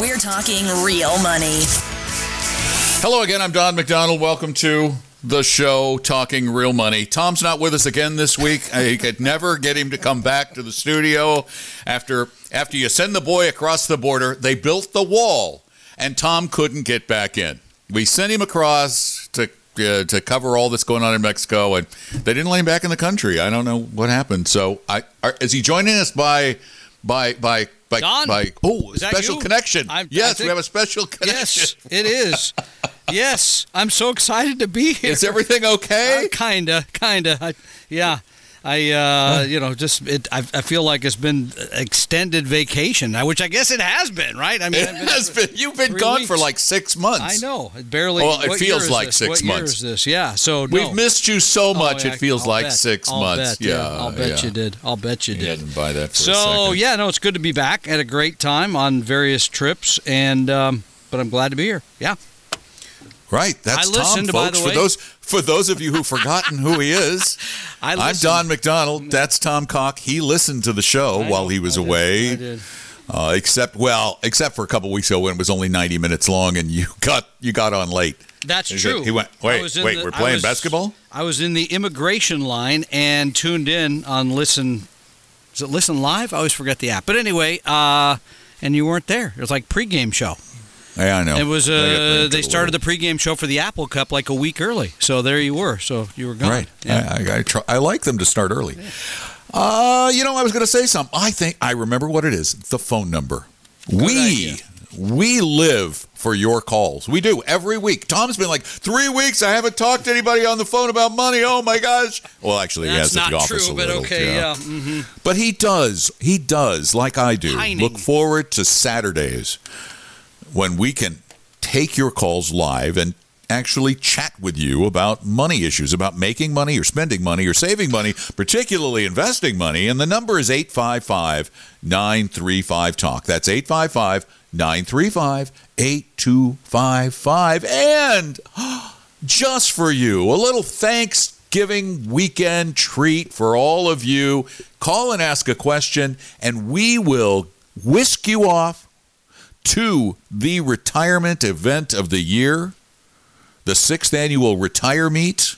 We're talking real money. Hello again. I'm Don McDonald. Welcome to the show, Talking Real Money. Tom's not with us again this week. I could never get him to come back to the studio after after you send the boy across the border. They built the wall, and Tom couldn't get back in. We sent him across to uh, to cover all that's going on in Mexico, and they didn't let him back in the country. I don't know what happened. So, I are, is he joining us by by by by, Don? by oh special you? connection? I'm- yes, we have a special connection. Yes, it is. yes, I'm so excited to be here. Is everything okay? Uh, kinda, kinda. I, yeah, I, uh, you know, just it. I, I feel like it's been extended vacation, uh, which I guess it has been, right? I mean, It been has been. You've been gone weeks. for like six months. I know. It barely. Well, it feels like this? six what Year months. is this? Yeah. So We've missed you so Oh, much. yeah, it feels I'll like bet. 6 I'll months. Bet, yeah, I'll bet yeah. you did. I'll bet you You did. didn't buy that So yeah, no, it's good to be back. Had a great time on various trips, and um, but I'm glad to be here. Yeah. Right, that's I listened, Tom, by folks. For those for those of you who've forgotten who he is, I I'm. Don McDonald. That's Tom Cock. He listened to the show I while he was I did, away. I did. Uh, except, well, except for a couple weeks ago when it was only 90 minutes long, and you got you got on late. That's He true. said- He went. I Wait, wait. the- we're I playing was- basketball. I was in the immigration line and tuned in on Listen. Is it Listen Live? I always forget the app. But anyway, uh, and you weren't there. It was like pregame show. Yeah, I know. It was. Uh, they started the pregame show for the Apple Cup like a week early. So there you were. So you were gone. Right. Yeah. I, I, I, try, I like them to start early. Uh, you know, I was going to say something. I think I remember what it is. The phone number. we idea. we live for your calls. We do every week. Tom's been like three weeks. I haven't talked to anybody on the phone about money. Oh my gosh. Well, actually, he That's has at not the office true, but little, okay. Yeah. hmm But he does. He does, like I do. Pining. Look forward to Saturdays when we can take your calls live and actually chat with you about money issues, about making money or spending money or saving money, particularly investing money. And the number is 855 935 Talk. That's 855 935 8255. And just for you, a little Thanksgiving weekend treat for all of you. Call and ask a question, and we will whisk you off to the retirement event of the year, the sixth annual Retire Meet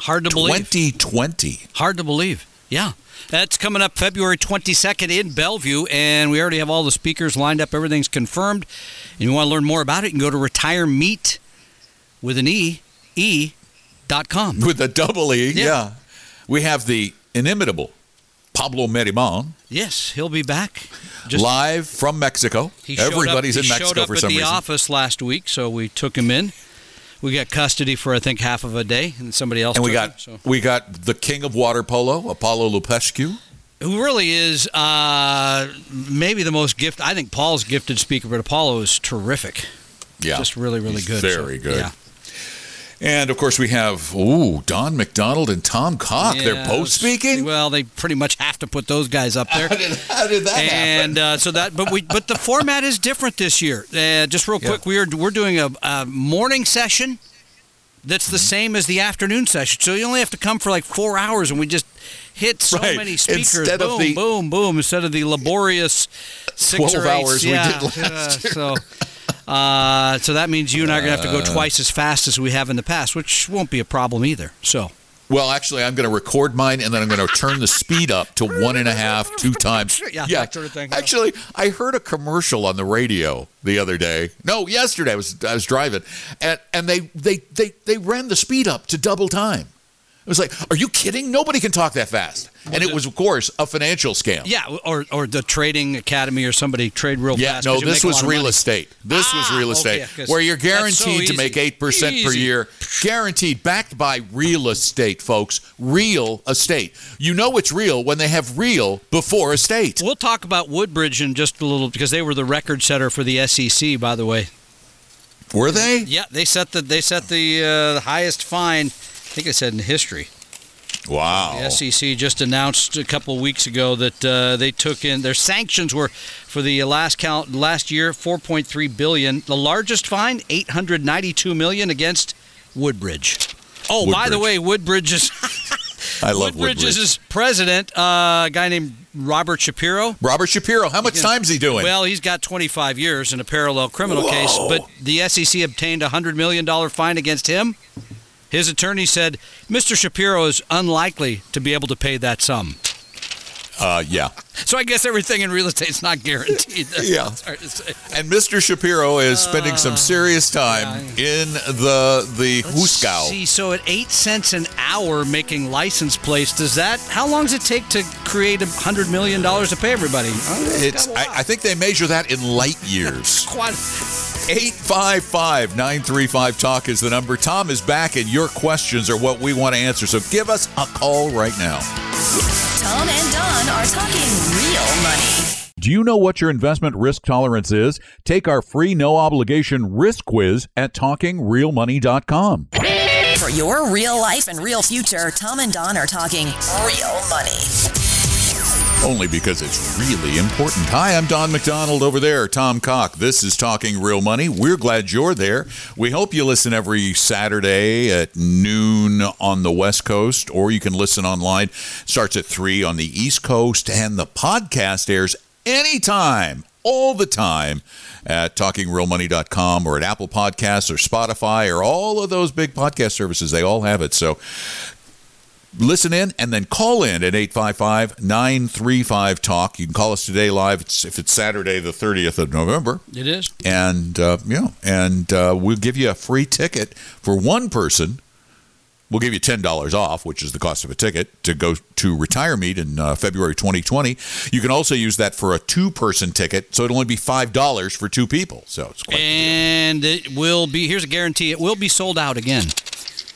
Hard to believe. 2020. Hard to believe. Yeah. That's coming up February 22nd in Bellevue, and we already have all the speakers lined up. Everything's confirmed. And you want to learn more about it, you can go to retiremeet with an E, E dot com. With a double E, yeah. Yeah. We have the inimitable Pablo Merriman Yes, he'll be back. Just live from Mexico. He showed Everybody's up, in he Mexico showed up for at some the reason. office last week, so we took him in. We got custody for I think half of a day, and somebody else. And we got him, so. we got the king of water polo, Apollo Lupescu. who really is uh, maybe the most gift. I think Paul's gifted speaker, but Apollo is terrific. Yeah, Just really, really He's good. Very So, good. Yeah. And of course, we have ooh Don McDonald and Tom Cock. They're both speaking. Well, they pretty much have to put those guys up there. How did, how did that and uh, so that, but we, but the format is different this year. Uh, just real Yeah. quick, we are we're doing a, a morning session that's Mm-hmm. the same as the afternoon session. So you only have to come for like four hours, and we just hit so Right. many speakers. Instead boom, the- boom, boom. Instead of the laborious six 12 or eight. hours we did last yeah, So. Uh, so that means you and I are gonna have to go Uh. twice as fast as we have in the past, which won't be a problem either. So Well, actually, I'm going to record mine and then I'm going to turn the speed up to one and a half, two times. Yeah, that sort of thing, yeah. Actually, I heard a commercial on the radio the other day. No, yesterday I was I was driving, and and they they they they ran the speed up to double time. It was like, are you kidding? Nobody can talk that fast. And it was, of course, a financial scam. Yeah, or or the trading academy or somebody trade real Yeah, fast. no, 'cause you this make a was lot of real money. estate. This was Ah, real estate, yeah, 'cause where you're that's so guaranteed to make easy. 8% per Easy. year. Guaranteed, backed by real estate, folks. Real estate. You know it's real when they have real before estate. We'll talk about Woodbridge in just a little because they were the record setter for the SEC, by the way. Were they? Yeah, they set the they set the, uh, the highest fine. I think it said in history. Wow. The SEC just announced a couple weeks ago that uh, they took in their sanctions were for the last count last year 4.3 billion. The largest fine 892 million against Woodbridge. Oh, by the way, Woodbridge is I love Woodbridge, Woodbridge. is president, uh, a guy named Robert Shapiro. Robert Shapiro. How much time's he doing? Well, he's got 25 years in a parallel criminal case, but the SEC obtained a $100 million fine against him. His attorney said Mr. Shapiro is unlikely to be able to pay that sum. uh, yeah. So I guess everything in real estate is not guaranteed. Yeah. what it's hard to say. And Mr. Shapiro is spending Uh, some serious time in the the Huskow. See, so at eight cents an hour making license plates, does that? How long does it take to create a hundred million dollars to pay everybody? Oh, It's I, I think they measure that in light years. quite. 855 935 Talk is the number. Tom is back, and your questions are what we want to answer. So give us a call right now. Tom and Don are talking real money. Do you know what your investment risk tolerance is? Take our free no obligation risk quiz at talkingrealmoney.com. For your real life and real future, Tom and Don are talking real money. Only because it's really important. Hi, I'm Don McDonald over there, Tom Cock. This is Talking Real Money. We're glad you're there. We hope you listen every Saturday at noon on the West Coast, or you can listen online. Starts at 3 on the East Coast, and the podcast airs anytime, all the time at talkingrealmoney.com or at Apple Podcasts or Spotify or all of those big podcast services. They all have it. So listen in and then call in at 855-935-talk you can call us today live it's, if it's saturday the 30th of november It is. and uh, yeah and uh, we'll give you a free ticket for one person we'll give you $10 off which is the cost of a ticket to go to retire meet in uh, february 2020 you can also use that for a two-person ticket so it'll only be $5 for two people so it's quite. And it will be. Here's a guarantee: it will be sold out again.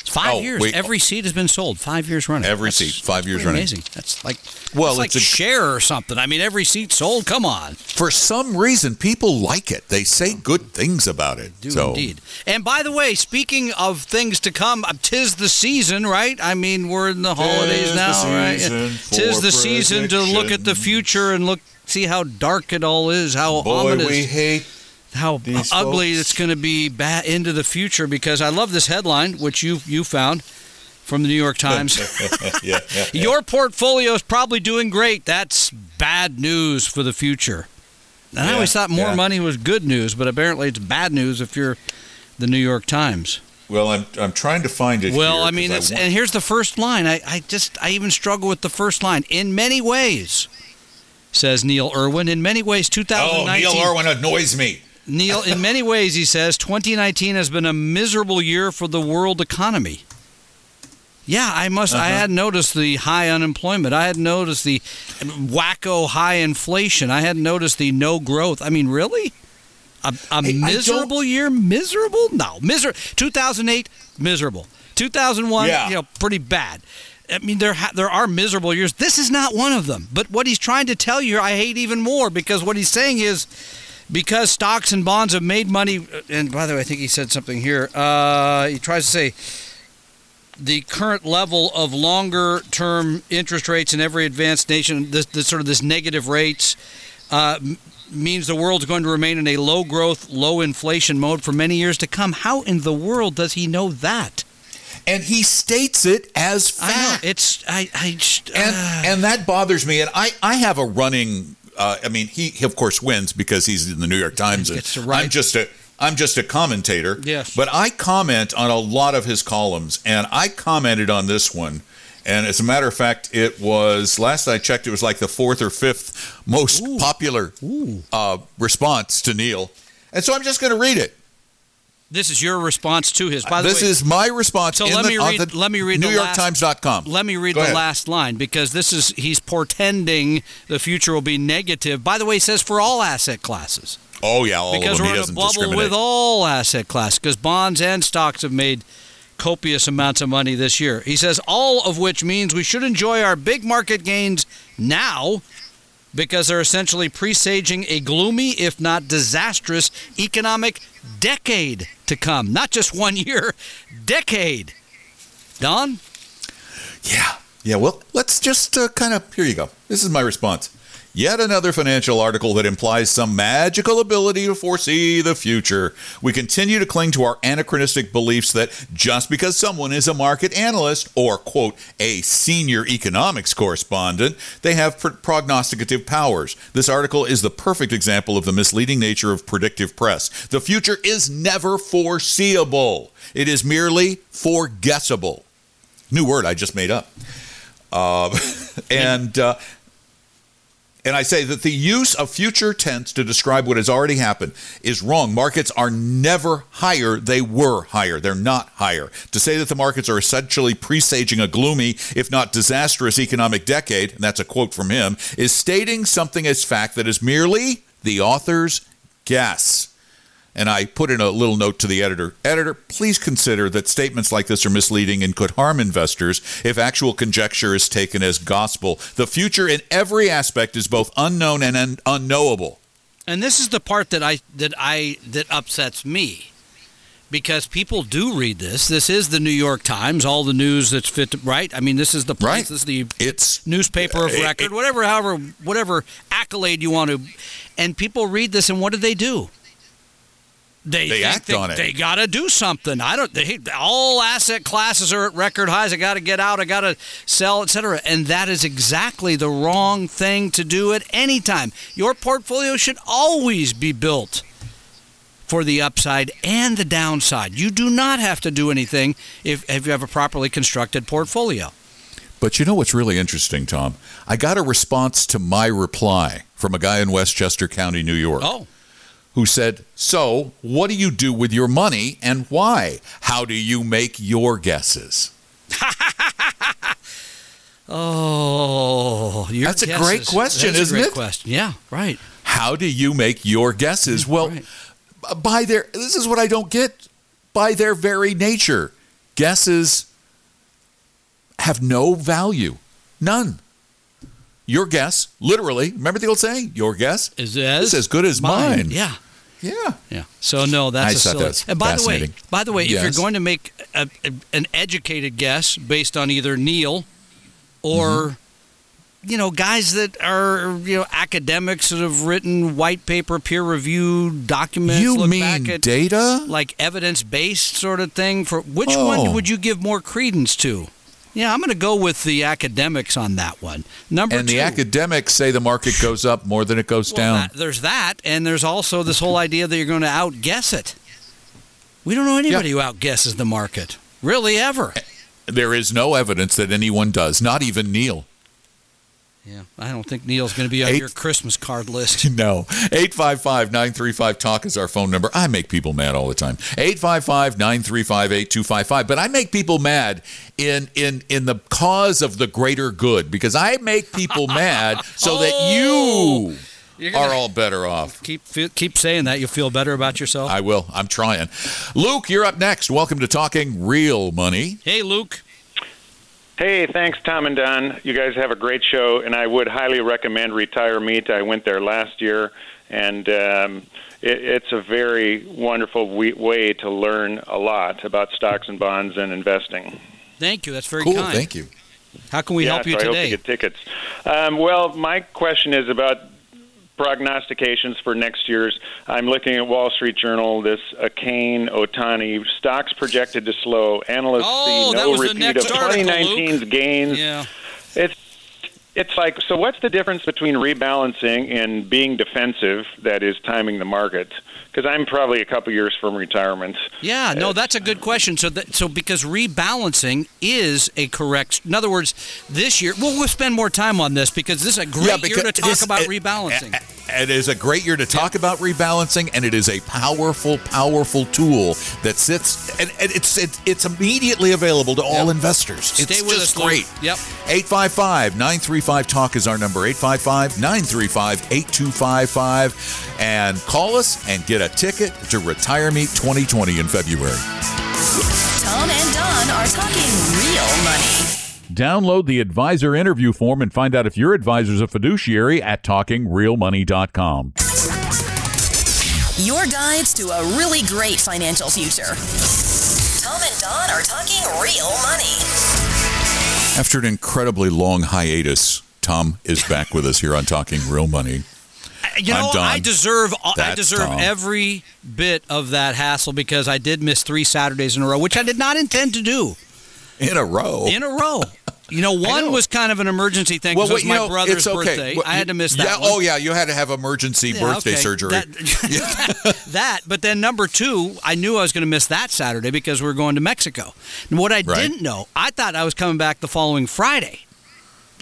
Five Oh, years. Every seat has been sold. Five years running. Every That's seat, five years running. Amazing. That's like Well, like it's a- share or something. I mean, every seat sold. Come on, for some reason people like it they say good things about it do so indeed. And by the way, speaking of things to come, uh, tis the season, right? I mean, we're in the holidays the now, right? season Tis the season to look at the future and look, see how dark it all is, how boy ominous. we hate how these ugly folks. it's going to be ba- into the future because I love this headline, which you you found from the New York Times. yeah, yeah. Your portfolio is probably doing great. That's bad news for the future. And I always thought more yeah. money was good news, but apparently it's bad news if you're the New York Times. Well, I'm I'm trying to find it. Well, I mean, it's, want- and here's the first line. I, I just, I even struggle with the first line. In many ways, says Neil Irwin. In many ways, oh, Neil Irwin annoys me. Neil, in many ways, he says 2019 has been a miserable year for the world economy. Yeah, I must. I Uh-huh. had noticed the high unemployment. I had noticed the wacko high inflation. I had noticed the no growth. I mean, really? A, a Hey, miserable year? Miserable? No, miserable. 2008, miserable. 2001, Yeah. you know, pretty bad. I mean, there ha- there are miserable years. This is not one of them. But what he's trying to tell you, I hate even more because what he's saying is because stocks and bonds have made money. And by the way, I think he said something here. Uh, he tries to say the current level of longer term interest rates in every advanced nation, this, this sort of this negative rates, uh, means the world's going to remain in a low growth, low inflation mode for many years to come. How in the world does he know that? And he states it as fact. I know it's I I just, and uh, and that bothers me. And I I have a running. Uh, I mean, he, he of course wins because he's in the New York Times. and. I'm just a I'm just a commentator. Yes. But I comment on a lot of his columns, and I commented on this one. And as a matter of fact, it was last I checked, it was like the fourth or fifth most popular uh, response to Neil. And so I'm just going to read it. This is your response to his. By the way. this way, is my response. So in let the, me read- the let me read the last- NewYorkTimes.com. Let me read Go the ahead. last line because this is he's portending the future will be negative. By the way, he says for all asset classes Oh yeah, all because of them. we're in a bubble with all asset classes because bonds and stocks have made copious amounts of money this year. He says all of which means we should enjoy our big market gains now because they're essentially presaging a gloomy, if not disastrous, economic decade to come. Not just one year, decade. Don? Yeah. Yeah, well, let's just uh, kind of. Here you go. This is my response. Yet another financial article that implies some magical ability to foresee the future. We continue to cling to our anachronistic beliefs that just because someone is a market analyst or, quote, a senior economics correspondent, they have pr- prognosticative powers. This article is the perfect example of the misleading nature of predictive press. The future is never foreseeable, it is merely foreguessable. New word I just made up. Uh, and uh, and I say that the use of future tense to describe what has already happened is wrong. Markets are never higher; they were higher. They're not higher. To say that the markets are essentially presaging a gloomy, if not disastrous, economic decade, and that's a quote from him, is stating something as fact that is merely the author's guess. And I put in a little note to the editor Editor, please consider that statements like this are misleading and could harm investors if actual conjecture is taken as gospel. The future in every aspect is both unknown and un- unknowable. And this is the part that I that I that upsets me. Because people do read this. This is the New York Times, all the news that's fit to, right? I mean, this is the place, Right. this is the It's newspaper of It- record, whatever, however, whatever accolade you want to. And people read this, and what do they do? They, They act they, on it. They got to do something. I don't. They, all asset classes are at record highs. I got to get out. I got to sell, etc. And that is exactly the wrong thing to do at any time. Your portfolio should always be built for the upside and the downside. You do not have to do anything if, if you have a properly constructed portfolio. But you know what's really interesting, Tom? I got a response to my reply from a guy in Westchester County, New York. Oh. Who said, So, what do you do with your money and why? How do you make your guesses? Oh, your That's a guess great is- question, that's a isn't great it? Question. Yeah, right. How do you make your guesses? Well, right. by their this is what I don't get. By their very nature, guesses have no value. None. Your guess, literally, remember the old saying, your guess Is as is as good as mine. Yeah, Yeah. yeah. So no, that's I a silly. that's and by the way, by the way, if you're going to make a, a- an educated guess based on either Neil or Mm-hmm. you know guys that are you know academics that have written white paper, peer reviewed documents, You look mean back at data? like evidence based sort of thing. For which Oh. one would you give more credence to? Yeah, I'm going to go with the academics on that one. Number And two. the academics say the market goes up more than it goes Well, down. that- there's that, and there's also this whole idea that you're going to outguess it. We don't know anybody who outguesses the market, really, ever. There is no evidence that anyone does, not even Neil. Yeah, I don't think Neil's going to be on Eight- your Christmas card list. No. 855 935 Talk is our phone number. I make people mad all the time. 855 935 8255. But I make people mad in, in, in the cause of the greater good because I make people mad so that Oh. you You're all better off. Keep keep saying that. You'll feel better about yourself. I will. I'm trying. Luke, you're up next. Welcome to Talking Real Money. hey, Luke. Hey, thanks, Tom and Don. You guys have a great show, and I would highly recommend Retire Meet. I went there last year, and um, it, it's a very wonderful we, way to learn a lot about stocks and bonds and investing. Thank you. That's very Cool. kind. Thank you. How can we yeah, help you so I hope you get tickets. Um, well, my question is about prognostications for next year's. I'm looking at Wall Street Journal. This Akane Otani stocks projected to slow. Analysts Oh, see no repeat of article, 2019's gains. yeah. It's it's like so. What's the difference between rebalancing and being defensive? That is timing the market because I'm probably a couple years from retirement. Yeah, no, that's a good question. So, that, so because rebalancing is a correct. In other words, this year, well, we'll spend more time on this because this is a great Yeah, year to talk this- about it- rebalancing. It is a great year to talk about rebalancing, and it is a powerful, powerful tool that sits and, and it's it, it's immediately available to all Yep. investors. Stay it's with just us, Luke. great. Yep. 855-935 talk is our number 855-935-8255 and call us and get a ticket to Retire Meet 2020 in February. Tom and Don are talking real money. Download the advisor interview form and find out if your advisor's a fiduciary at talkingrealmoney.com. Your guides to a really great financial future. Tom and Don are talking real money. After an incredibly long hiatus, Tom is back with us here on Talking Real Money. You know. I deserve I deserve Tom. every bit of that hassle because I did miss three Saturdays in a row, which I did not intend to do In a row. in a row. You know, one know. was kind of an emergency thing because it was my know, brother's okay. birthday. Well, I had to miss that. Yeah, one. oh yeah, you had to have emergency Yeah, birthday okay. surgery. That, that, but then number two, I knew I was going to miss that Saturday because we are going to Mexico. And what I Right. didn't know, I thought I was coming back the following Friday.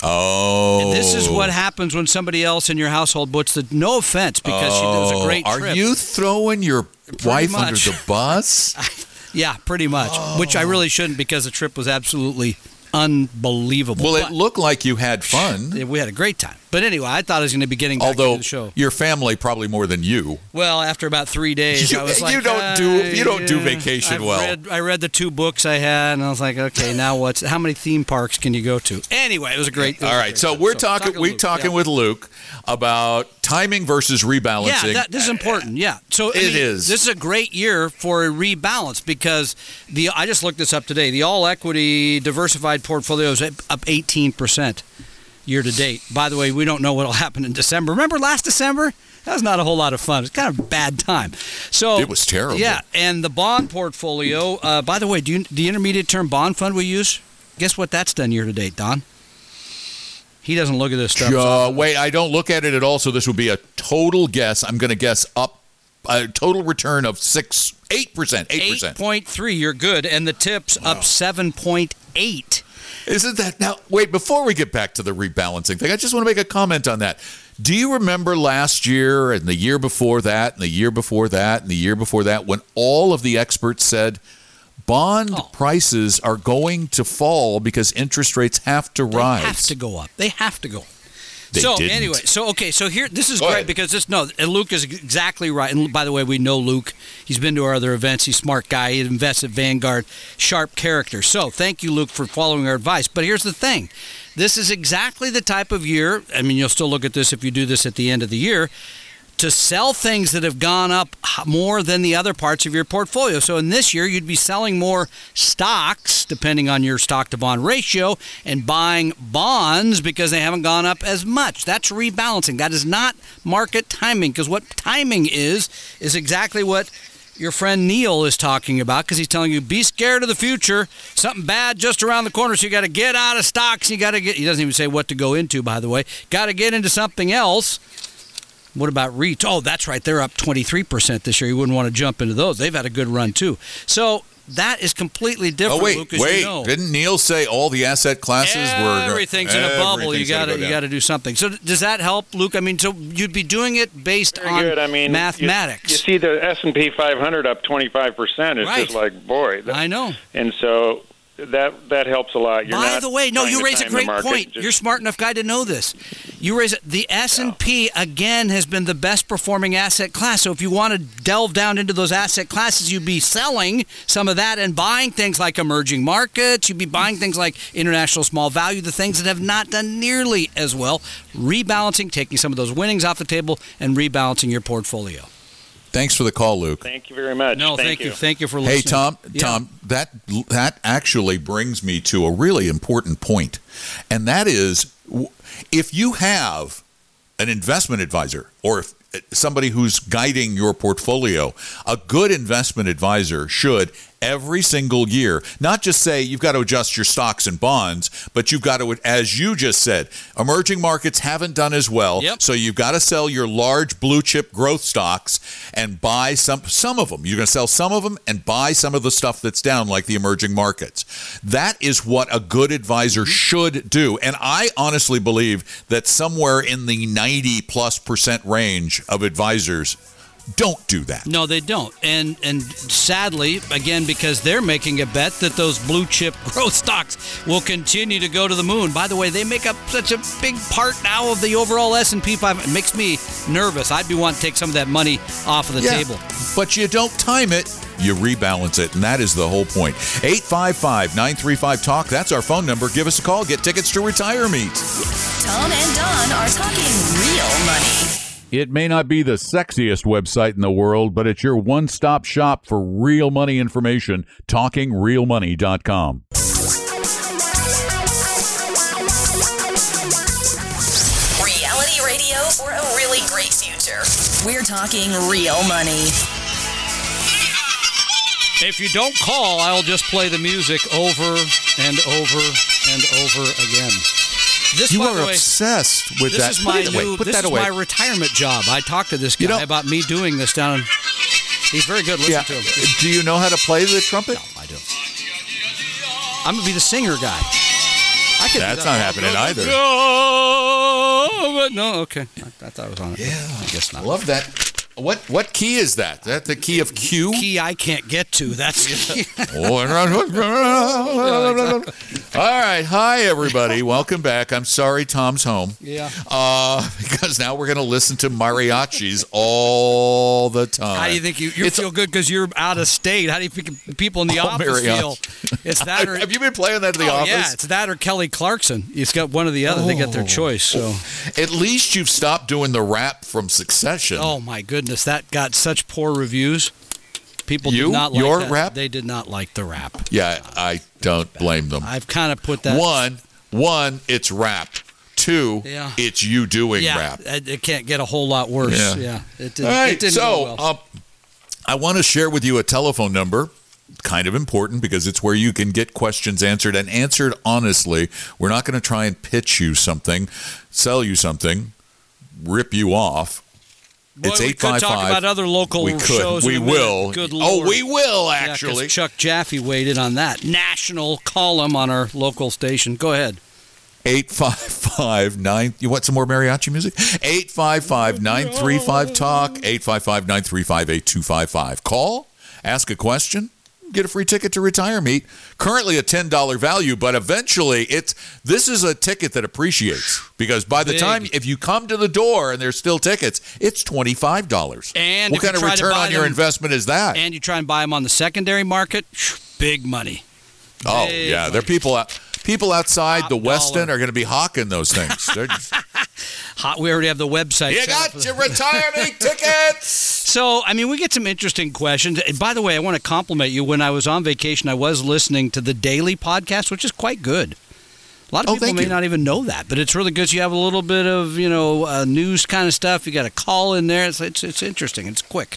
Oh, And this is what oh. happens when somebody else in your household puts the. No offense, because she, it was a oh, great Oh, Are trip. you throwing your wife under the bus? Yeah, pretty much. Which I oh. really shouldn't because the trip was absolutely unbelievable. well, it looked like you had fun. we had a great time. But anyway, I thought I was going to be getting back Although to the show. your family probably more than you. Well, after about three days, You- I was you don't do- "Uh, you don't do vacation I well. Read, I read the two books I had, and I was like, okay, now what's how many theme parks can you go to? Anyway, it was a great. it was All great so we're So, talking. We're talking yeah. with Luke about timing versus rebalancing. Yeah, that, this is important. Yeah, so I It mean, is. This is a great year for a rebalance because the I just looked this up today. The all equity diversified portfolio is up eighteen percent year to date. By the way, we don't know what will happen in December. Remember last December? That was not a whole lot of fun. It's kind of a bad time. So It was terrible. Yeah, and the bond portfolio. Uh, by the way, do you, the intermediate term bond fund we use? Guess what that's done year to date, Don? He doesn't look at this stuff. Uh, wait, I don't look at it at all. So this would be a total guess. I'm going to guess up a total return of six, eight percent, eight Eight percent. point three. You're good, and the tips up seven point eight. Isn't that now? Wait, before we get back to the rebalancing thing, I just want to make a comment on that. Do you remember last year and the year before that and the year before that and the year before that when all of the experts said bond Oh. prices are going to fall because interest rates have to rise? They have to go up. They have to go. They so didn't. anyway, so okay, so here this is Go great ahead. because this no, and Luke is exactly right. And by the way, we know Luke. He's been to our other events. He's a smart guy. He invests at Vanguard. Sharp character. So thank you, Luke, for following our advice. But here's the thing: this is exactly the type of year. I mean, you'll still look at this if you do this at the end of the year. To sell things that have gone up more than the other parts of your portfolio. So in this year, you'd be selling more stocks, depending on your stock to bond ratio, and buying bonds because they haven't gone up as much. That's rebalancing. That is not market timing because what timing is, is exactly what your friend Neil is talking about because he's telling you be scared of the future. Something bad just around the corner, so you got to get out of stocks. You got to get. He doesn't even say what to go into, by the way. Got to get into something else. What about REITs? Oh, that's right. They're up 23% this year. You wouldn't want to jump into those. They've had a good run, too. So that is completely oh, different, Oh wait, Luke, as wait! you know. Didn't Neil say all the asset classes were Everything's in a bubble. You got gonna go you got to do something. So does that help, Luke? I mean, so you'd be doing it based Very on good. I mean, you- mathematics. You, see the S and P 500 up 25 percent. It's Right. just like boy. that- I know. And so that that helps a lot. You're By not the way, no, you raise a great point. just- You're a smart enough guy to know this. You raise. The S and P again has been the best performing asset class. So if you want to delve down into those asset classes, you'd be selling some of that and buying things like emerging markets. You'd be buying things like international small value, the things that have not done nearly as well. Rebalancing, taking some of those winnings off the table, and rebalancing your portfolio. Thanks for the call, Luke. Thank you very much. No, thank, you. Thank you for listening. Hey Tom, Yeah. Tom, that that actually brings me to a really important point, and that is, if you have an investment advisor or if uh, somebody who's guiding your portfolio, a good investment advisor should every single year. Not just say you've got to adjust your stocks and bonds, but you've got to, as you just said, emerging markets haven't done as well. Yep. So you've got to sell your large blue chip growth stocks and buy some some of them. You're going to sell some of them and buy some of the stuff that's down, like the emerging markets. That is what a good advisor mm-hmm. should do. And I honestly believe that somewhere in the 90 plus percent range of advisors don't do that. No, they don't. And and sadly, again, because they're making a bet that those blue chip growth stocks will continue to go to the moon. By the way, they make up such a big part now of the overall S and P 500. It makes me nervous. I'd be wanting to take some of that money off of the Yeah, table. But you don't time it, you rebalance it. And that is the whole point. 855 935 Talk. That's our phone number. Give us a call. Get tickets to Retire Meet. Tom and Don are talking real money. It may not be the sexiest website in the world, but it's your one stop shop for real money information. TalkingRealMoney.com. Reality radio for a really great future. We're talking real money. If you don't call, I'll just play the music over and over and over again. This, You are way, obsessed with this that. is put my away. new. Put this is away. my retirement job. I talked to this guy You know- about me doing this down. in- He's very good. Listen yeah. to him. Do you know how to play the trumpet? I do. I'm gonna be the singer guy. I do That's that. not happening either. But no, okay. I, I thought it was on it. Yeah. I guess not. Love that. What what key is that? Is that the key of Q? Key I can't get to. That's All right. Hi, everybody. Welcome back. I'm sorry Tom's home. yeah. Uh, because now we're going to listen to mariachis all the time. How do you think you, you It's- feel good because you're out of state? How do you think people in the Oh, office mariachi. feel? It's that or Have you been playing that at the oh, office? yeah, it's that or Kelly Clarkson. It's got one or the other. They get their choice. So, At least you've stopped doing the rap from Succession. oh my goodness, that got such poor reviews. People You? did not like Your that. rap? They did not like the rap. Yeah, I don't blame them. I've kind of put that. One, one, it's rap. Two, Yeah. it's you doing yeah, rap. It, can't get a whole lot worse. Yeah. Yeah, it didn't. All right, it didn't so well. uh, I want to share with you a telephone number. Kind of important because it's where you can get questions answered and answered honestly. We're not going to try and pitch you something, sell you something, rip you off. Boy, it's we eight could talk about other local we could. shows. We will. Good oh, we will Yeah, 'cause actually. Chuck Jaffe weighed in on that national column on our local station. Go ahead. 855 9 You want some more mariachi music? 855 935 Talk. 855 935 8255. Call, ask a question, get a free ticket to Retire Meet. Currently a $10 value, but eventually it's this is a ticket that appreciates because by the Big. time if you come to the door and there's still tickets, it's $25. And what kind of return on your them- investment is that? And you try and buy them on the secondary market, big money. oh, big yeah, there are people out People outside Top the Weston dollar. are going to be hawking those things. Hot. We already have the website. you up got your retirement tickets. So, I mean, we get some interesting questions. And By the way, I want to compliment you. When I was on vacation, I was listening to the daily podcast, which is quite good. A lot of Oh, people may you. not even know that, but it's really good. You have a little bit of you know uh, news kind of stuff. You got a call in there. It's, it's it's interesting. It's quick.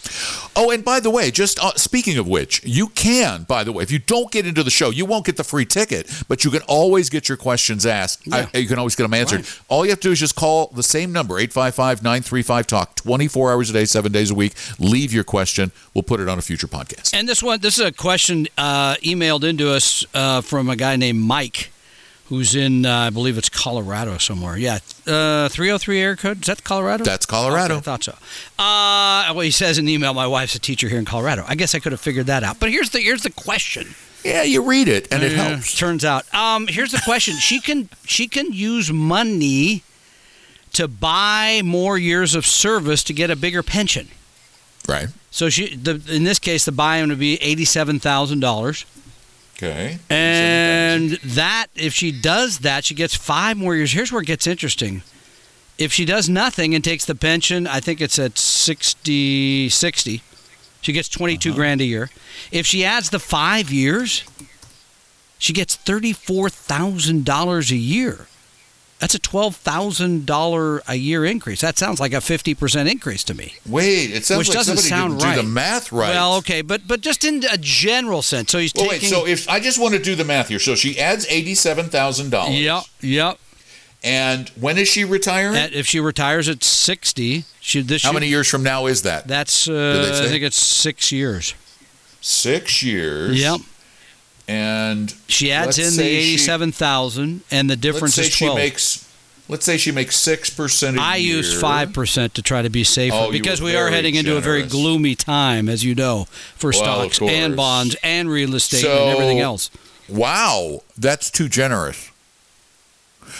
Oh, and by the way, just uh, speaking of which, you can, by the way, if you don't get into the show, you won't get the free ticket, but you can always get your questions asked. I- you can always get them answered. All you have to do is just call the same number, 855 935 Talk, 24 hours a day, seven days a week. Leave your question. We'll put it on a future podcast. And this one, this is a question uh, emailed into us uh, from a guy named Mike, who's in, uh, I believe it's Colorado somewhere. Yeah, uh, 303 air code. Is that Colorado? That's Colorado. Okay, I thought so. Uh, well, he says in the email, my wife's a teacher here in Colorado. I guess I could have figured that out. But here's the here's the question. Yeah, you read it, and it Yeah, helps. Turns out, um, here's the question: she can she can use money to buy more years of service to get a bigger pension. Right. So she, the, in this case, the buy-in would be eighty-seven thousand dollars. Okay. And that, if she does that, she gets five more years. Here's where it gets interesting. If she does nothing and takes the pension, I think it's at 60, 60. She gets 22 uh-huh. grand a year. If she adds the five years, she gets $34,000 a year. That's a twelve thousand dollar a year increase. That sounds like a fifty percent increase to me. Wait, it sounds Which like doesn't somebody sound didn't right. do the math right. Well, okay, but but just in a general sense. So he's Well, taking. wait. So if I just want to do the math here, so she adds eighty-seven thousand dollars. Yep, yep. And when is she retiring? At, if she retires at sixty, she this How year- many years from now is that? That's uh. I think it's six years. Six years. Yep. And She adds in the eighty-seven thousand, and the difference let's say is twelve. she makes. Let's say she makes six percent a I year. I use five percent to try to be safer Oh, because we are heading into a very gloomy time, as you know, for Well, stocks and bonds and real estate So- and everything else. Wow, that's too generous.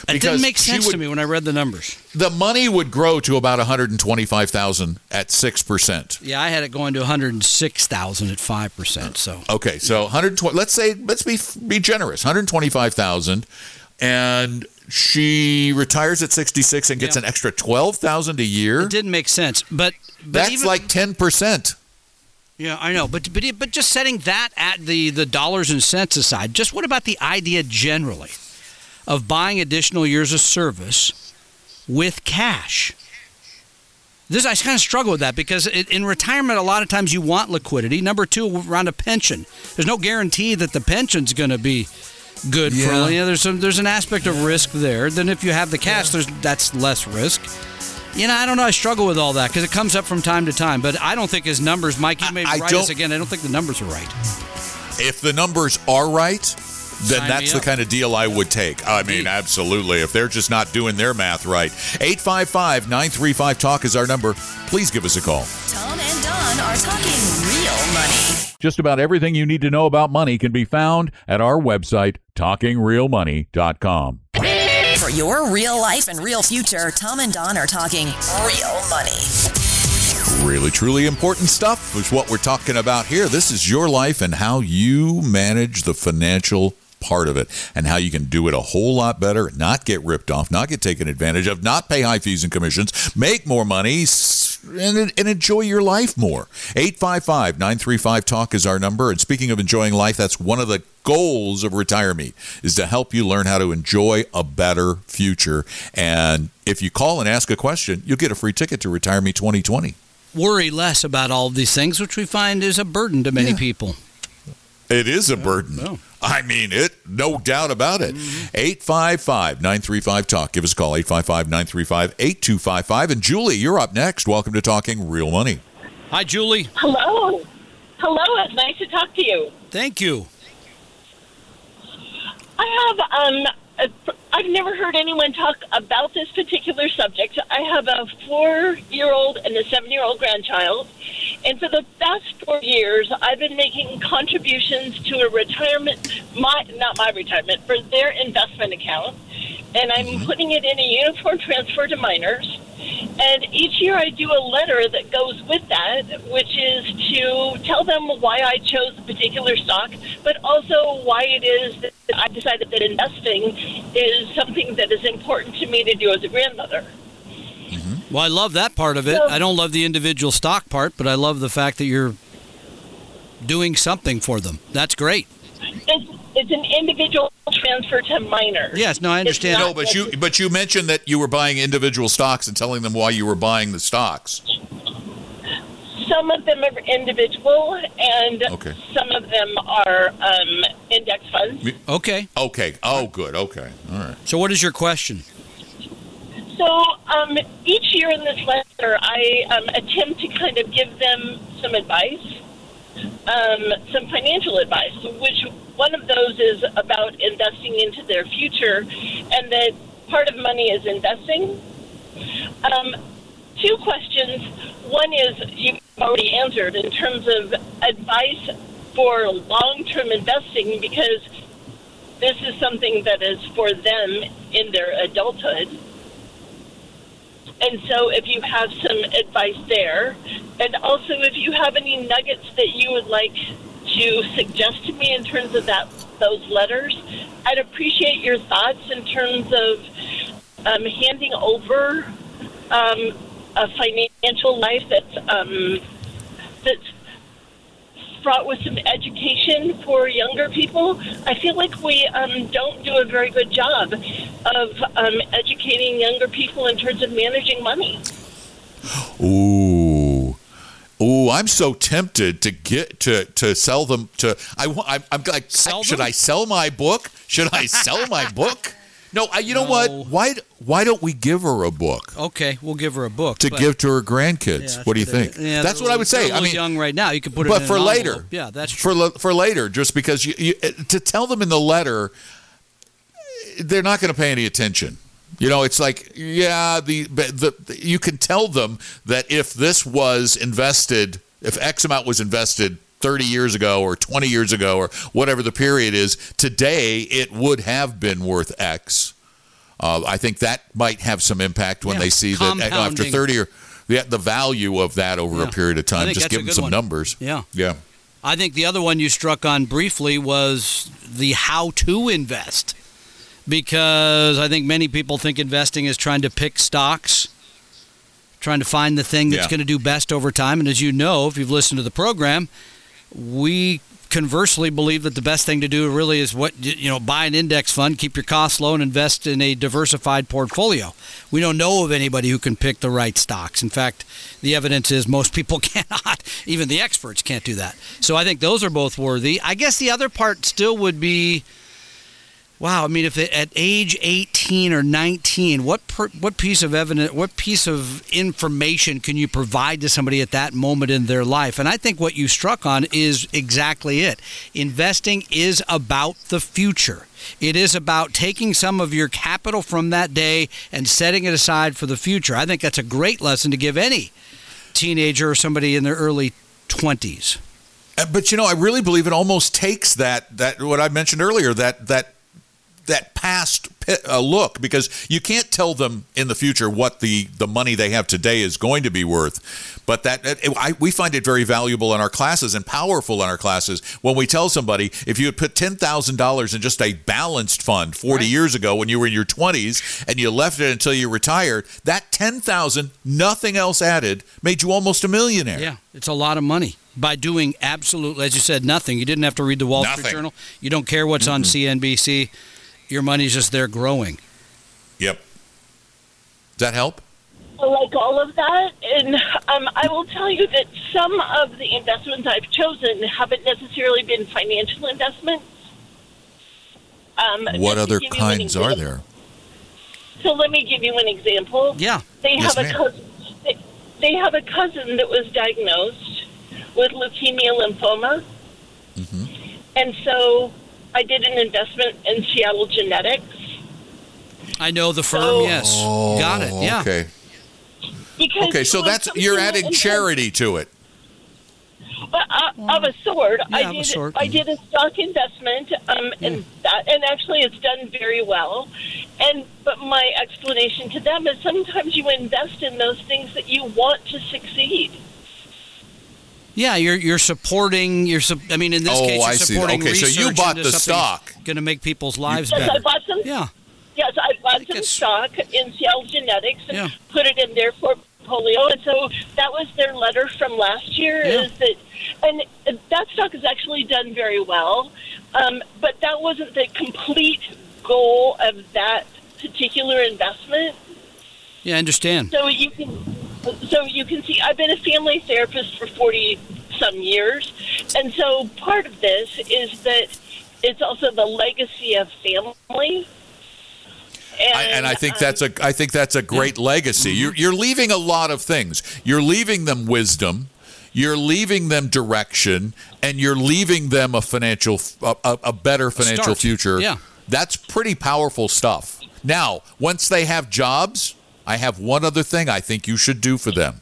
It didn't make sense to me when I read the numbers. The money would grow to about one hundred and twenty-five thousand at six percent. Yeah, I had it going to one hundred six thousand at five percent. So Okay, so 120. Let's say let's be be generous. 125,000, and she retires at 66 and gets Yeah. an extra 12,000 a year. it didn't make sense. But but That's even, like 10 percent. Yeah, I know, but but but just setting that at the the dollars and cents aside, just what about the idea generally of buying additional years of service with cash? This I kind of struggle with that because it, in retirement, a lot of times you want liquidity. Number two, around a pension, there's no guarantee that the pension's going to be good for Yeah. you know, there's some, there's an aspect of risk there. Then if you have the cash, there's that's less risk. You know, I don't know. I struggle with all that because it comes up from time to time. But I don't think his numbers, Mike, you may I- I write us again. I don't think the numbers are right. If the numbers are right, then Sign that's the kind of deal I would take. I mean, absolutely. If they're just not doing their math right. 855 935 Talk is our number. Please give us a call. Tom and Don are talking real money. Just about everything you need to know about money can be found at our website, talkingrealmoney.com. For your real life and real future, Tom and Don are talking real money. Really, truly important stuff is what we're talking about here. This is your life and how you manage the financial part of it and how you can do it a whole lot better, not get ripped off, not get taken advantage of, not pay high fees and commissions, make more money, and, and enjoy your life more. 855 935 Talk is our number. And speaking of enjoying life, that's one of the goals of Retire Meet is to help you learn how to enjoy a better future. And if you call and ask a question, you'll get a free ticket to Retire Meet 2020. Worry less about all of these things, which we find is a burden to many Yeah. people. It is a burden. well. I mean, it, no doubt about it. 855 935 Talk. Give us a call, 855 935 8255. And Julie, you're up next. Welcome to Talking Real Money. Hi, Julie. Hello. Hello, it's nice to talk to you. Thank you. I have um a, I've never heard anyone talk about this particular subject. I have a 4-year-old and a 7-year-old grandchild, and for the past 4 years I've been making contributions to a retirement my not my retirement, for their investment account, and I'm mm-hmm. putting it in a uniform transfer to minors. And each year I do a letter that goes with that, which is to tell them why I chose a particular stock, but also why it is that I decided that investing is something that is important to me to do as a grandmother. Mm-hmm. Well, I love that part of it. So- I don't love the individual stock part, but I love the fact that you're doing something for them. That's great. It's, it's an individual transfer to minors. Yes, no, I understand. It's No, but you but you mentioned that you were buying individual stocks and telling them why you were buying the stocks. Some of them are individual, and Okay. some of them are um, index funds. Okay. Okay. Oh, good. Okay. All right. So, what is your question? So um, each year in this letter, I um, attempt to kind of give them some advice, um, some financial advice, which one of those is about investing into their future, and that part of money is investing. Um, two questions. One is you've already answered in terms of advice for long term investing because this is something that is for them in their adulthood. And so, if you have some advice there, and also if you have any nuggets that you would like to suggest to me in terms of that those letters, I'd appreciate your thoughts in terms of um, handing over um, a financial life that's um, that's fraught with some education for younger people. I feel like we um, don't do a very good job of um, educating younger people in terms of managing money. Ooh. Ooh, I'm so tempted to get to to sell them to I wa- I'm, I'm like Sell should them? I sell my book? Should I sell my book? No, I, you know what? Why why don't we give her a book Okay, we'll give her a book to give to her grandkids? that's what do you think? Yeah, that's what I would say. I mean, young right now. You could put it but in for later. Yeah, that's true. for for later, just because you, you eh, to tell them in the letter, they're not going to pay any attention. You know, it's like yeah, the, but the you can tell them that if this was invested, if X amount was invested. 30 years ago or 20 years ago or whatever the period is today it would have been worth x uh, i think that might have some impact when Yeah, they see that uh, after 30 or the, the value of that over Yeah. a period of time just give them some one. numbers Yeah. yeah I think the other one you struck on briefly was the how to invest. Because I think many people think investing is trying to pick stocks, trying to find the thing that's Yeah. going to do best over time. And as you know, if you've listened to the program, we conversely believe that the best thing to do really is what you know buy an index fund keep your costs low and invest in a diversified portfolio. We don't know of anybody who can pick the right stocks. In fact the evidence is most people cannot. Even the experts can't do that. So i think those are both worthy. I guess the other part still would be Wow, I mean, if it, at age 18 or 19, what per, what piece of evidence, what piece of information can you provide to somebody at that moment in their life? And I think what you struck on is exactly it. Investing is about the future. It is about taking some of your capital from that day and setting it aside for the future. I think that's a great lesson to give any teenager or somebody in their early 20s. Uh, But you know, I really believe it almost takes that that what I mentioned earlier that that that past uh, look because you can't tell them in the future what the the money they have today is going to be worth. But that it, I, we find it very valuable in our classes and powerful in our classes when we tell somebody if you had put ten thousand dollars in just a balanced fund forty Right. years ago when you were in your twenties and you left it until you retired, that ten thousand, nothing else added, made you almost a millionaire. Yeah, it's a lot of money by doing absolutely, as you said, nothing. You didn't have to read the Wall Street Journal. You don't care what's on CNBC. Your money's just there growing. Yep. Does that help? like all of that. And um, I will tell you that some of the investments I've chosen haven't necessarily been financial investments. Um, What other give you an kinds are there? So let me give you an example. Yeah. They Yes, have a ma'am. cousin. They, they have a cousin that was diagnosed with leukemia lymphoma, Mm-hmm. and so I did an investment in Seattle Genetics. I know the firm. So- yes, got it. Yeah. Oh, Okay. Because Okay, so that's you're adding charity to it. Uh, uh, of a sort. Yeah, I did. sort. I did a stock investment, um, and that, and actually, it's done very well. And but my explanation to them is sometimes you invest in those things that you want to succeed. Yeah, you're you're supporting. You're. I mean, in this Oh, case, you're I see. supporting Okay, so you bought the stock. Going to make people's lives Yes, I better. bought some. Yeah. Yes, I bought think some it's- stock in Seattle Genetics and Yeah. put it in their portfolio. And so that was their letter from last year. Yeah. Is that and that stock has actually done very well, um, but that wasn't the complete goal of that particular investment. Yeah, I understand. So you can, so you can see, I've been a family therapist for forty some years, and so part of this is that it's also the legacy of family. And, I, and I think um, that's a I think that's a great legacy. You're you're leaving a lot of things. You're leaving them wisdom. You're leaving them direction, and you're leaving them a financial a, a, a better financial start. future. Yeah. that's pretty powerful stuff. Now, once they have jobs, I have one other thing I think you should do for them.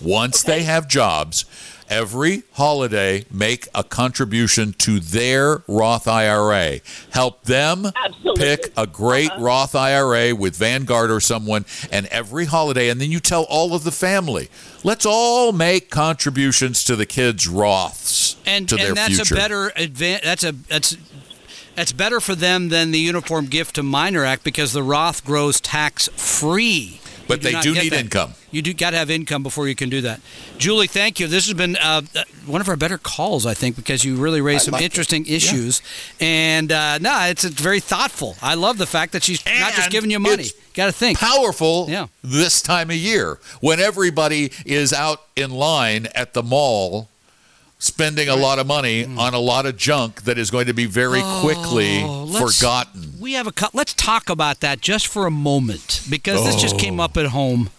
Once they have jobs, every holiday make a contribution to their Roth IRA. Help them Absolutely. pick a great uh-huh. Roth IRA with Vanguard or someone, and every holiday, and then you tell all of the family, let's all make contributions to the kids' Roths and to their that's future. a better advan- that's a that's that's better for them than the Uniform Gift to Minor Act because the Roth grows tax free. But You they do need that. income. You do got to have income before you can do that. Julie, thank you. This has been uh, uh, one of our better calls, I think, because you really raised some like it. interesting issues. And uh, no, it's, it's very thoughtful. I love the fact that she's not just giving you money. Got to think. Powerful Yeah. this time of year when everybody is out in line at the mall spending a lot of money on a lot of junk that is going to be very oh, quickly. Oh, let's- forgotten. We have a cut. Let's talk about that just for a moment because this just came oh. up at home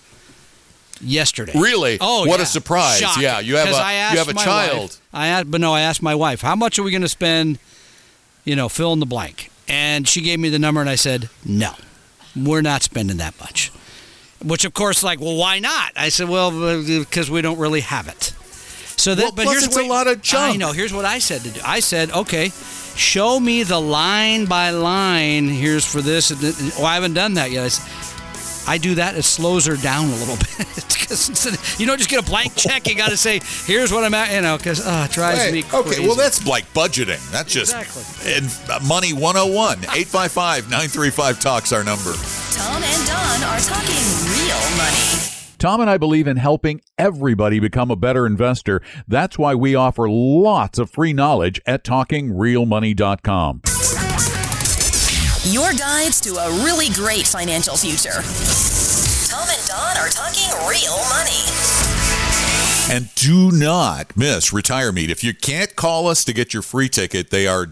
yesterday. Really? Oh, What a surprise. Yeah, you have 'Cause I you asked have a my child. wife- I asked, but no, I asked my wife, how much are we going to spend? You know, fill in the blank. And she gave me the number, and I said, no, we're not spending that much. Which, of course, like, well, why not? I said, well, uh, because we don't really have it. So that, Well, but plus here's it's what, a lot of junk. I know. Here's what I said to do. I said, okay, show me the line by line. Here's for this. Oh, I haven't done that yet. I, said, I do that. It slows her down a little bit. 'Cause instead of- you don't just get a blank check. You got to say, here's what I'm at. You know, because oh, it drives Hey, me crazy. okay, well, that's like budgeting. That's just Exactly. and uh, money 101. 855 935 Talks our number. Tom and Don are talking real money. Tom and I believe in helping everybody become a better investor. That's why we offer lots of free knowledge at talkingrealmoney.com. Your guides to a really great financial future. Tom and Don are talking real money. And do not miss Retire Meet. If you can't call us to get your free ticket, they are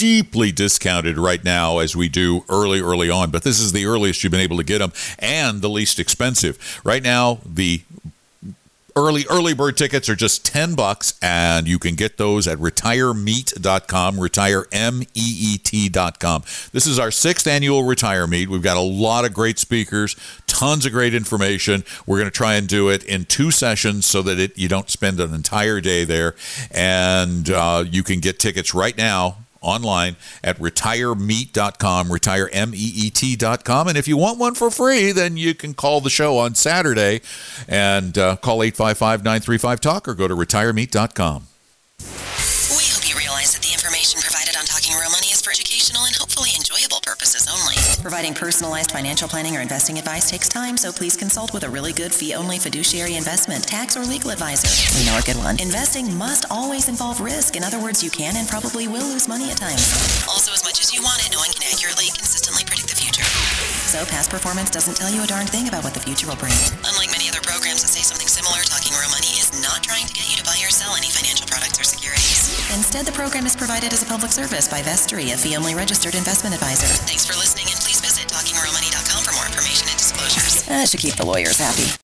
deeply discounted right now as we do early early on but this is the earliest you've been able to get them and the least expensive. Right now the early early bird tickets are just 10 bucks and you can get those at retiremeet.com retiremeet.com this is our sixth annual retire meet. We've got a lot of great speakers tons of great information. We're going to try and do it in two sessions so that it, you don't spend an entire day there and uh, you can get tickets right now online at retiremeet.com, retiremeet.com. And if you want one for free, then you can call the show on Saturday and uh, call 855 935 Talk or go to retiremeet.com. Providing personalized financial planning or investing advice takes time, so please consult with a really good fee-only fiduciary investment, tax, or legal advisor. We know a good one. Investing must always involve risk. In other words, you can and probably will lose money at times. Also, as much as you want it, no one can accurately consistently predict the future. So, past performance doesn't tell you a darn thing about what the future will bring. Unlike many other programs that say something similar, Talking Real Money is not trying to get you to buy or sell any financial products or securities. Instead, the program is provided as a public service by Vestry, a fee-only registered investment advisor. Thanks for listening, Uh, that should keep the lawyers happy.